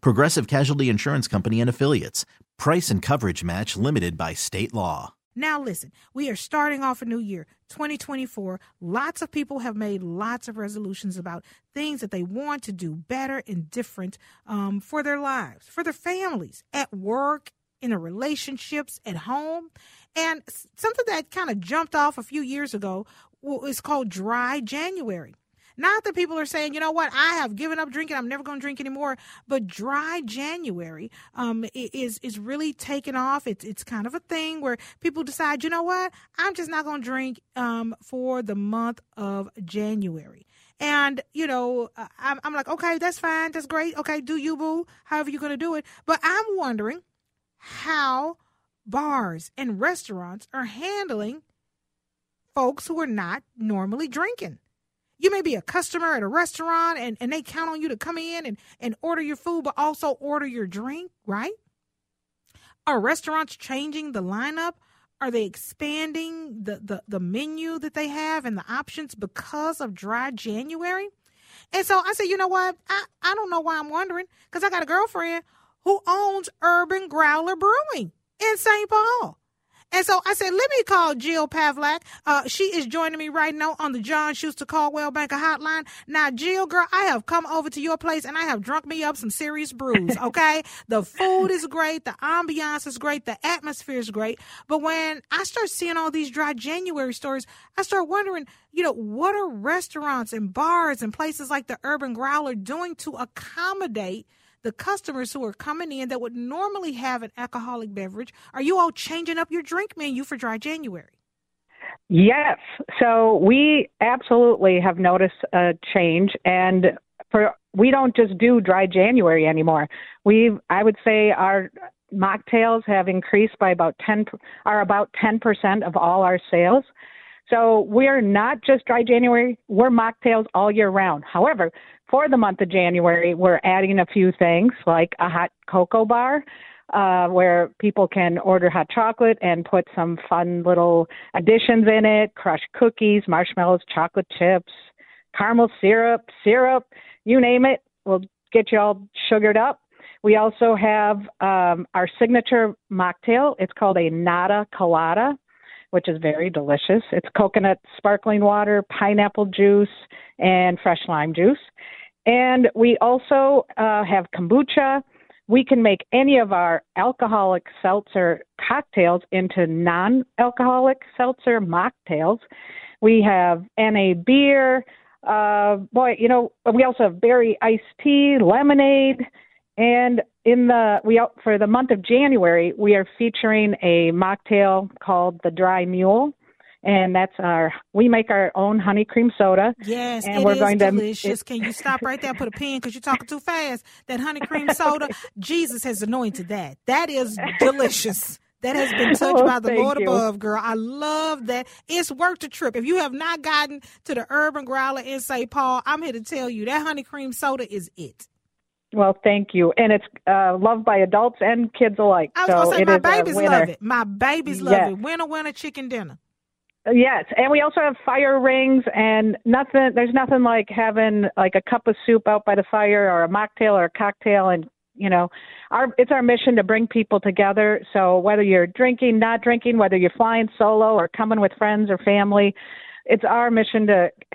Progressive Casualty Insurance Company and Affiliates. Price and coverage match limited by state law. Now, listen, we are starting off a new year, 2024. Lots of people have made lots of resolutions about things that they want to do better and different um, for their lives, for their families, at work, in their relationships, at home. And something that kind of jumped off a few years ago is called Dry January. Not that people are saying, you know what, I have given up drinking, I'm never going to drink anymore. But dry January um, is is really taking off. It's it's kind of a thing where people decide, you know what, I'm just not going to drink um, for the month of January. And, you know, I'm, I'm like, okay, that's fine. That's great. Okay, do you, boo, however you're going to do it. But I'm wondering how bars and restaurants are handling folks who are not normally drinking. You may be a customer at a restaurant and, and they count on you to come in and, and order your food, but also order your drink, right? Are restaurants changing the lineup? Are they expanding the, the, the menu that they have and the options because of dry January? And so I said, you know what? I, I don't know why I'm wondering because I got a girlfriend who owns Urban Growler Brewing in St. Paul. And so I said, let me call Jill Pavlak. Uh, she is joining me right now on the John Schuster Coldwell Banker hotline. Now, Jill, girl, I have come over to your place and I have drunk me up some serious brews, okay? the food is great. The ambiance is great. The atmosphere is great. But when I start seeing all these dry January stories, I start wondering, you know, what are restaurants and bars and places like the Urban Growler doing to accommodate the customers who are coming in that would normally have an alcoholic beverage? Are you all changing up your drink menu for dry January? Yes. So we absolutely have noticed a change and for we don't just do dry January anymore. We I would say our mocktails have increased by about 10 are about 10% of all our sales. So we're not just dry January, we're mocktails all year round. However, for the month of January, we're adding a few things like a hot cocoa bar. Uh, where people can order hot chocolate and put some fun little additions in it crushed cookies, marshmallows, chocolate chips, caramel syrup, syrup, you name it. We'll get you all sugared up. We also have um, our signature mocktail. It's called a Nada Colada which is very delicious. It's coconut sparkling water, pineapple juice, and fresh lime juice. And we also uh, have kombucha. We can make any of our alcoholic seltzer cocktails into non alcoholic seltzer mocktails. We have NA beer. Uh, boy, you know, we also have berry iced tea, lemonade, and in the we for the month of January, we are featuring a mocktail called the Dry Mule, and that's our we make our own honey cream soda. Yes, and we're going delicious. to. It, Can you stop right there? Put a pin because you're talking too fast. That honey cream soda, Jesus has anointed that. That is delicious. That has been touched oh, by the Lord you. above, girl. I love that. It's worth the trip. If you have not gotten to the Urban Growler in St. Paul, I'm here to tell you that honey cream soda is it. Well, thank you, and it's uh, loved by adults and kids alike. I was so gonna say my babies love it. My babies love yes. it. Winner, winner, chicken dinner. Yes, and we also have fire rings, and nothing. There's nothing like having like a cup of soup out by the fire, or a mocktail, or a cocktail, and you know, our it's our mission to bring people together. So whether you're drinking, not drinking, whether you're flying solo or coming with friends or family, it's our mission to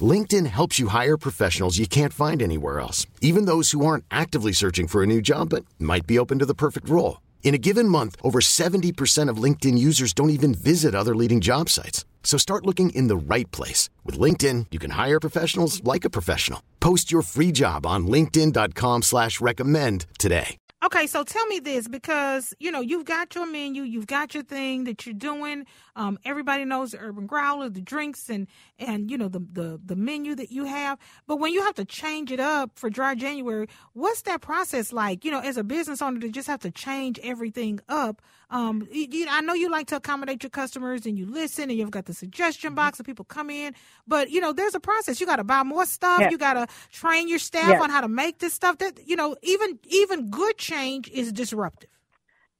LinkedIn helps you hire professionals you can't find anywhere else, even those who aren't actively searching for a new job but might be open to the perfect role. In a given month, over 70% of LinkedIn users don't even visit other leading job sites. So start looking in the right place. With LinkedIn, you can hire professionals like a professional. Post your free job on linkedin.com slash recommend today. Okay, so tell me this because you know you've got your menu, you've got your thing that you're doing. Um, everybody knows the urban growler, the drinks, and and you know the, the the menu that you have. But when you have to change it up for dry January, what's that process like? You know, as a business owner, to just have to change everything up. Um, you, I know you like to accommodate your customers and you listen, and you've got the suggestion box of people come in. But you know, there's a process. You got to buy more stuff. Yes. You got to train your staff Yes. on how to make this stuff. That you know, even even good change is disruptive.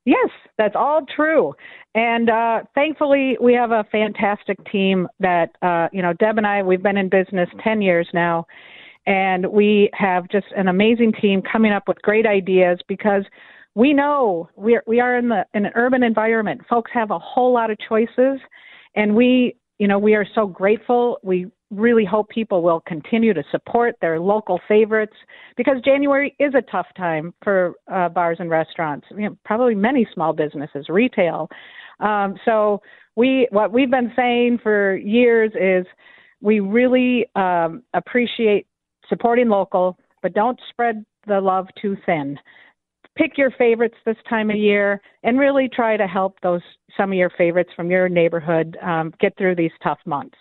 Yes, that's all true. And uh, thankfully, we have a fantastic team that, uh, you know, Deb and I, we've been in business 10 years now. And we have just an amazing team coming up with great ideas because we know we are, we are in, the, in an urban environment. Folks have a whole lot of choices. And we, you know, we are so grateful. We really hope people will continue to support their local favorites because January is a tough time for uh, bars and restaurants. You know, probably many small businesses, retail. Um, so we, what we've been saying for years is we really um, appreciate supporting local, but don't spread the love too thin. Pick your favorites this time of year and really try to help those some of your favorites from your neighborhood um, get through these tough months.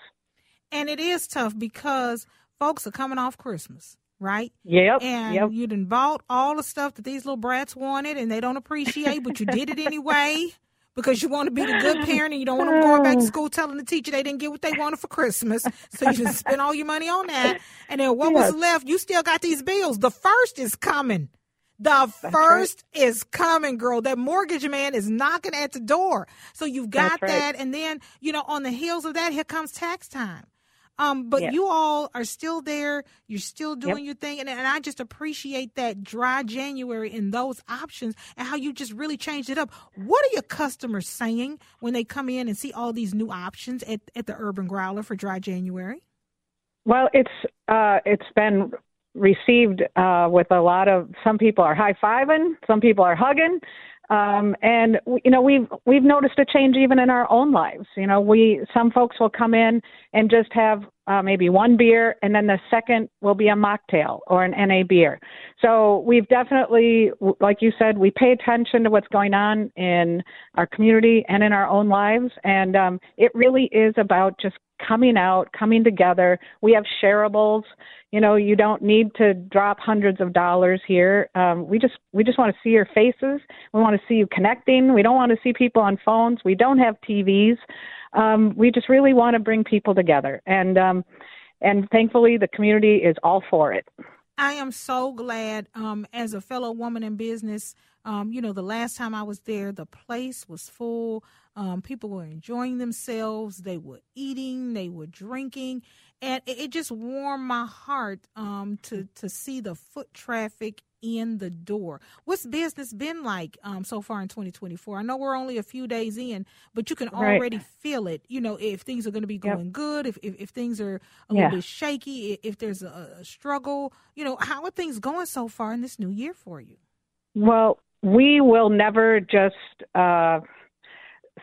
And it is tough because folks are coming off Christmas, right? Yep. And yep. you done bought all the stuff that these little brats wanted and they don't appreciate, but you did it anyway because you want to be the good parent and you don't want them going back to school telling the teacher they didn't get what they wanted for Christmas. So you just spend all your money on that. And then what was left, you still got these bills. The first is coming. The first is coming, girl. That mortgage man is knocking at the door. So you've got right. that. And then, you know, on the heels of that, here comes tax time. Um, but Yes. you all are still there. You're still doing your thing, and, and I just appreciate that dry January and those options and how you just really changed it up. What are your customers saying when they come in and see all these new options at, at the Urban Growler for dry January? Well, it's uh, it's been received uh, with a lot of. Some people are high fiving, some people are hugging, um, and you know we've we've noticed a change even in our own lives. You know, we some folks will come in and just have uh, maybe one beer, and then the second will be a mocktail or an NA beer. So we've definitely, like you said, we pay attention to what's going on in our community and in our own lives, and um, it really is about just coming out, coming together. We have shareables. You know, you don't need to drop hundreds of dollars here. Um, we just we just want to see your faces. We want to see you connecting. We don't want to see people on phones. We don't have TVs. Um, we just really want to bring people together, and um, and thankfully the community is all for it. I am so glad, um, as a fellow woman in business, um, you know, the last time I was there, the place was full. Um, people were enjoying themselves. They were eating, they were drinking. and it, just warmed my heart um, to to see the foot traffic in the door. What's business been like um, so far in 2024? I know we're only a few days in, but you can Right. already feel it. You know, if things are going to be Yep. going good, if, if if things are a Yeah. little bit shaky, if there's a, a struggle. You know, how are things going so far in this new year for you? Well, we will never just uh,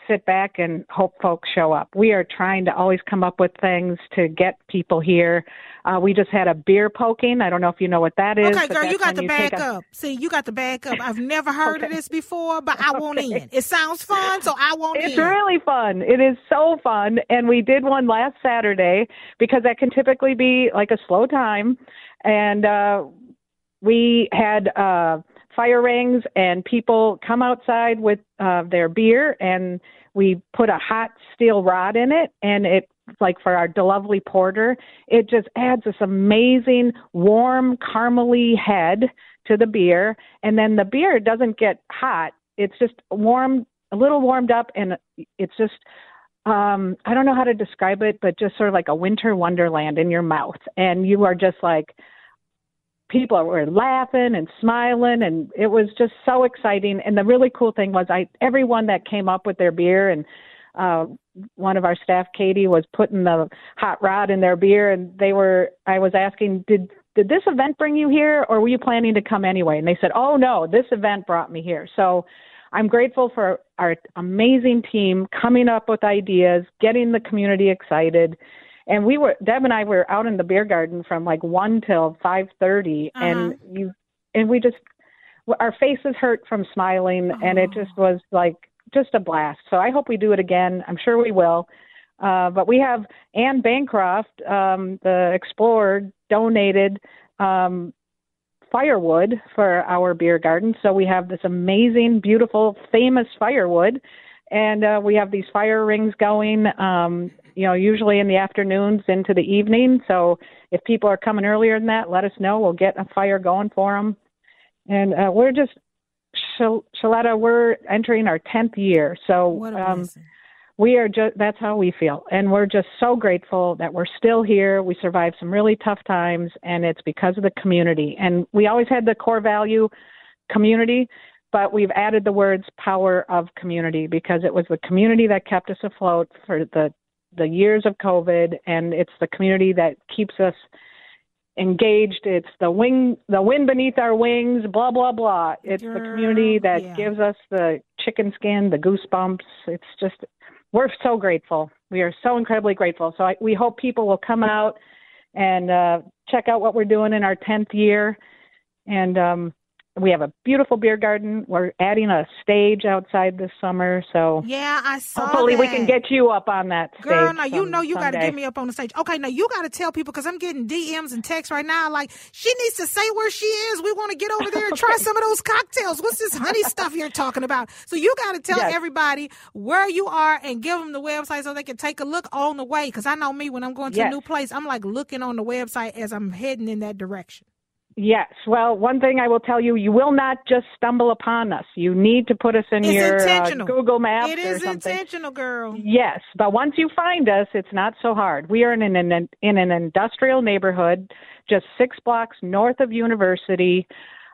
sit back and hope folks show up. We are trying to always come up with things to get people here. Uh, we just had a beer poking. I don't know if you know what that is. Okay, girl, you got to take back a- up. See, you got to back up. I've never heard of this before, but I want Okay. in. It sounds fun, so I want It's in. It's really fun. It is so fun. And we did one last Saturday because that can typically be like a slow time. And uh, we had uh, fire rings, and people come outside with uh, their beer, and we put a hot steel rod in it, and it like for our lovely porter, it just adds this amazing warm caramely head to the beer, and then the beer doesn't get hot. It's just warm, a little warmed up, and it's just um I don't know how to describe it, but just sort of like a winter wonderland in your mouth, and you are just like people were laughing and smiling and it was just so exciting. And the really cool thing was i everyone that came up with their beer and uh one of our staff katie was putting the hot rod in their beer and they were i was asking did did this event bring you here or were you planning to come anyway? And they said oh no this event brought me here. So i'm grateful for our amazing team coming up with ideas getting the community excited and we were Deb and I were out in the beer garden from like one till five thirty, and you and we just our faces hurt from smiling, and it just was like just a blast. So I hope we do it again. I'm sure we will. Uh, but we have Ann Bancroft, um, the explorer, donated um, firewood for our beer garden. So we have this amazing, beautiful, famous firewood, and uh, we have these fire rings going. Um, you know, usually in the afternoons into the evening. So if people are coming earlier than that, let us know. We'll get a fire going for them. And uh, we're just, Shal- Shaletta, we're entering our 10th year. So um, we are just, that's how we feel. And we're just so grateful that we're still here. We survived some really tough times, and it's because of the community. And we always had the core value community, but we've added the words power of community because it was the community that kept us afloat for the the years of COVID, and it's the community that keeps us engaged. It's the wing, the wind beneath our wings. Blah blah blah. It's the community that yeah. gives us the chicken skin, the goosebumps. It's just we're so grateful. We are so incredibly grateful. So I, we hope people will come out and uh, check out what we're doing in our tenth year. And um, we have a beautiful beer garden. We're adding a stage outside this summer. So Yeah, I saw hopefully we can get you up on that stage. Girl, now you know you got to get me up on the stage. Okay, now you got to tell people because I'm getting DMs and texts right now. Like she needs to say where she is. We want to get over there and try some of those cocktails. What's this honey stuff you're talking about? So you got to tell Yes. everybody where you are and give them the website so they can take a look on the way. Because I know me when I'm going to a new place, I'm like looking on the website as I'm heading in that direction. Yes. Well, one thing I will tell you, you will not just stumble upon us. You need to put us in It's your uh. Google Maps It is intentional, girl. Yes, but once you find us, it's not so hard. We are in an in, in an industrial neighborhood, just six blocks north of University.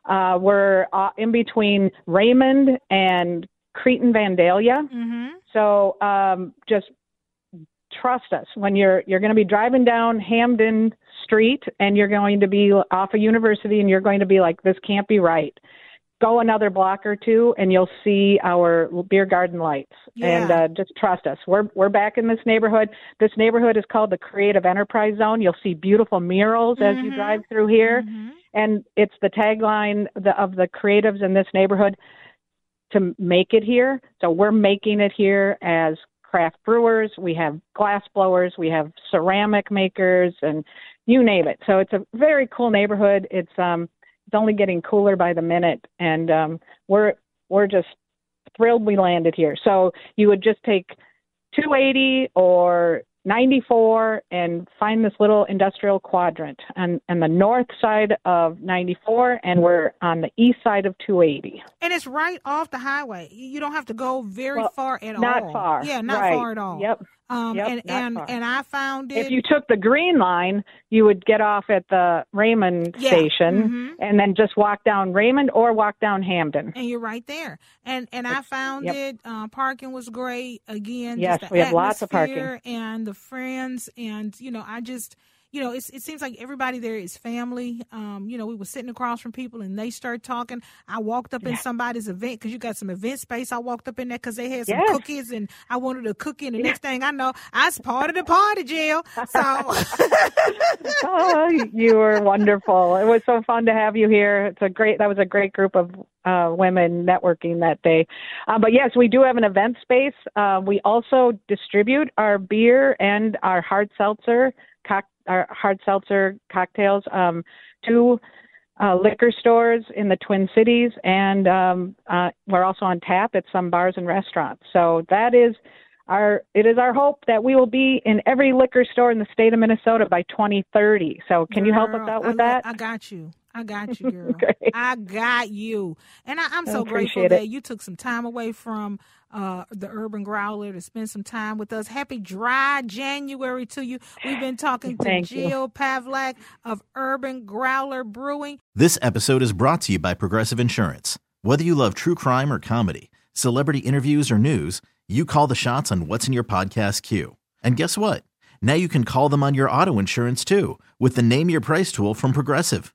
Uh, we're uh, in between Raymond and Cretin Vandalia. Mm-hmm. So um, just trust us when you're you're going to be driving down Hampden Street and you're going to be off of University and you're going to be like this can't be right. Go another block or two and you'll see our beer garden lights. And uh, just trust us. We're we're back in this neighborhood. This neighborhood is called the Creative Enterprise Zone. You'll see beautiful murals as you Mhm. drive through here Mhm. and it's the tagline the, of the creatives in this neighborhood to make it here. So we're making it here as craft brewers. We have glass blowers, we have ceramic makers, and you name it. So it's a very cool neighborhood. It's um it's only getting cooler by the minute, and um, we're we're just thrilled we landed here. So you would just take 280 or 94 and find this little industrial quadrant on, on the north side of 94, and we're on the east side of 280. And it's right off the highway. You don't have to go very Well, far at Not all. far. Yeah, not Right. far at all. Yep. Um, Yep, and and far. and I found it. If you took the green line, you would get off at the Raymond Yeah, station mhm. and then just walk down Raymond or walk down Hampden. and you're right there. And and I found yep. it. Uh, parking was great. Again, Yes, we have lots of parking. and the friends, and you know, I just. You know, it's, it seems like everybody there is family. Um, you know, we were sitting across from people and they started talking. I walked up in somebody's event because you got some event space. I walked up in there because they had some Yes. cookies and I wanted a cookie. And the next thing I know, I was part of the party, Jill. So, oh, you were wonderful. It was so fun to have you here. It's a great. That was a great group of uh, women networking that day. Uh, but yes, we do have an event space. Uh, we also distribute our beer and our hard seltzer, our hard seltzer cocktails um, to uh, liquor stores in the Twin Cities, and um, uh, we're also on tap at some bars and restaurants. So that is our it is our hope that we will be in every liquor store in the state of Minnesota by 2030. So can you help us Girl, out with that? I got you. I got you, girl. Great. I got you. And I, I'm I so grateful appreciate that it. you took some time away from uh, the Urban Growler to spend some time with us. Happy dry January to you. We've been talking to Thank you. Jill Pavlak of Urban Growler Brewing. This episode is brought to you by Progressive Insurance. Whether you love true crime or comedy, celebrity interviews or news, you call the shots on what's in your podcast queue. And guess what? Now you can call them on your auto insurance too with the Name Your Price tool from Progressive.